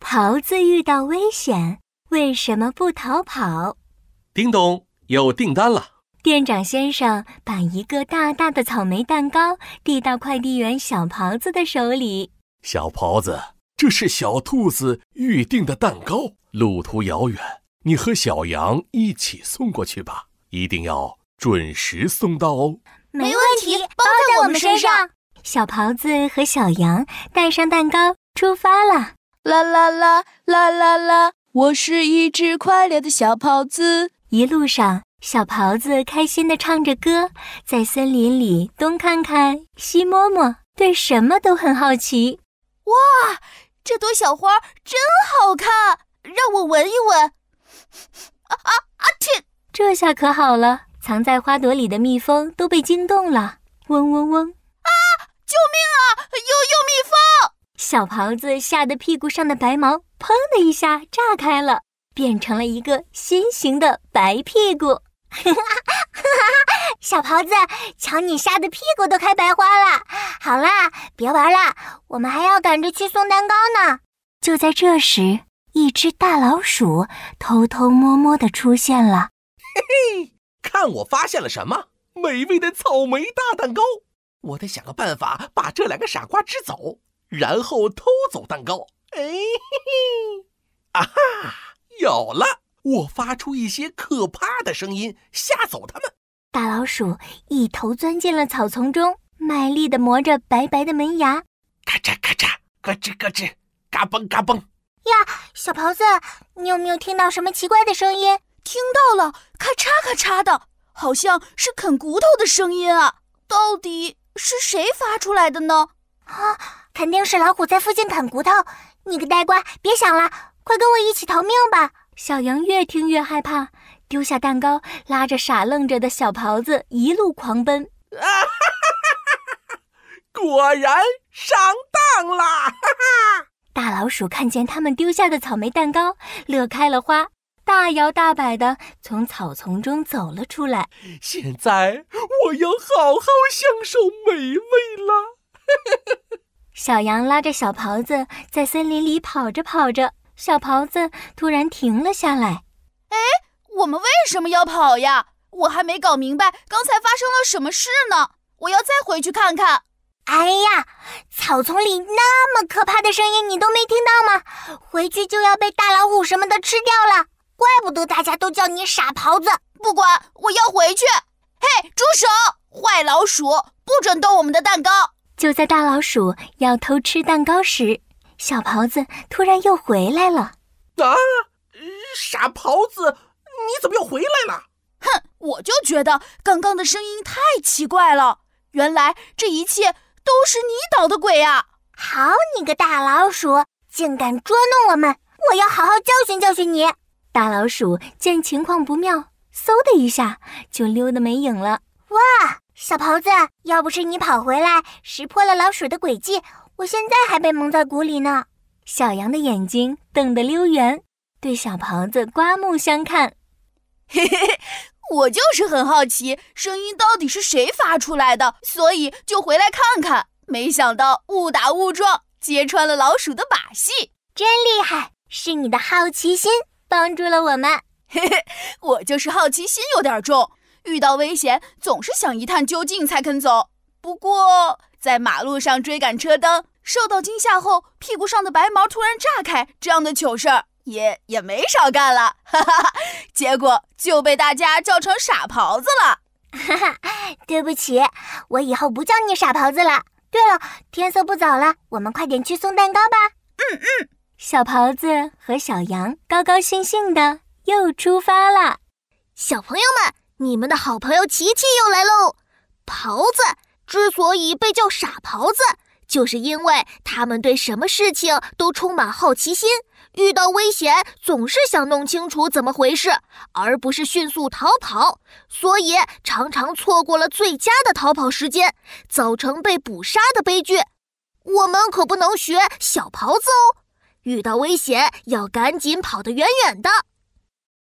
狍子遇到危险，为什么不逃跑？叮咚，有订单了。店长先生把一个大大的草莓蛋糕递到快递员小狍子的手里。小狍子，这是小兔子预定的蛋糕，路途遥远，你和小羊一起送过去吧，一定要准时送到哦。没问题，包在我们身上。小狍子和小羊带上蛋糕出发了。啦啦啦啦啦啦！我是一只快乐的小狍子。一路上，小狍子开心地唱着歌，在森林里东看看西摸摸，对什么都很好奇。哇，这朵小花真好看，让我闻一闻。啊啊啊！天，这下可好了，藏在花朵里的蜜蜂都被惊动了。嗡嗡嗡！啊，救命啊！有有蜜蜂！小狍子吓得屁股上的白毛砰的一下炸开了。变成了一个新型的白屁股，小狍子，瞧你吓得屁股都开白花了。好啦，别玩了，我们还要赶着去送蛋糕呢。就在这时，一只大老鼠偷偷摸摸的出现了。嘿嘿，看我发现了什么美味的草莓大蛋糕！我得想个办法把这两个傻瓜支走，然后偷走蛋糕。哎嘿嘿，啊哈！有了！我发出一些可怕的声音，吓走他们。大老鼠一头钻进了草丛中，卖力地磨着白白的门牙，咔嚓咔嚓，咯吱咯吱，嘎嘣嘎嘣。呀，小狍子，你有没有听到什么奇怪的声音？听到了，咔嚓咔嚓的，好像是啃骨头的声音啊！到底是谁发出来的呢？啊，肯定是老虎在附近啃骨头。你个呆瓜，别想了！快跟我一起逃命吧！小羊越听越害怕，丢下蛋糕，拉着傻愣着的小狍子一路狂奔。啊哈哈哈哈！果然上当啦！哈哈！大老鼠看见他们丢下的草莓蛋糕，乐开了花，大摇大摆的从草丛中走了出来。现在我要好好享受美味了！小羊拉着小狍子在森林里跑着跑着。小狍子突然停了下来。哎，我们为什么要跑呀？我还没搞明白刚才发生了什么事呢。我要再回去看看。哎呀，草丛里那么可怕的声音，你都没听到吗？回去就要被大老虎什么的吃掉了。怪不得大家都叫你傻狍子。不管，我要回去。嘿，住手！坏老鼠，不准动我们的蛋糕。就在大老鼠要偷吃蛋糕时。小狍子突然又回来了！啊，傻狍子，你怎么又回来了？哼，我就觉得刚刚的声音太奇怪了。原来这一切都是你捣的鬼啊！好你个大老鼠，竟敢捉弄我们！我要好好教训教训你！大老鼠见情况不妙，嗖的一下就溜得没影了。哇，小狍子，要不是你跑回来识破了老鼠的诡计。我现在还被蒙在鼓里呢。小羊的眼睛瞪得溜圆，对小狍子刮目相看。嘿嘿嘿，我就是很好奇，声音到底是谁发出来的，所以就回来看看。没想到误打误撞，揭穿了老鼠的把戏，真厉害！是你的好奇心帮助了我们。嘿嘿，我就是好奇心有点重，遇到危险总是想一探究竟才肯走。不过在马路上追赶车灯。受到惊吓后，屁股上的白毛突然炸开，这样的糗事儿也也没少干了，哈哈！结果就被大家叫成傻狍子了，哈哈！对不起，我以后不叫你傻狍子了。对了，天色不早了，我们快点去送蛋糕吧。嗯嗯，小狍子和小羊高高兴兴的又出发了。小朋友们，你们的好朋友琪琪又来喽！狍子之所以被叫傻狍子。就是因为他们对什么事情都充满好奇心，遇到危险总是想弄清楚怎么回事，而不是迅速逃跑，所以常常错过了最佳的逃跑时间，造成被捕杀的悲剧。我们可不能学小狍子哦，遇到危险要赶紧跑得远远的。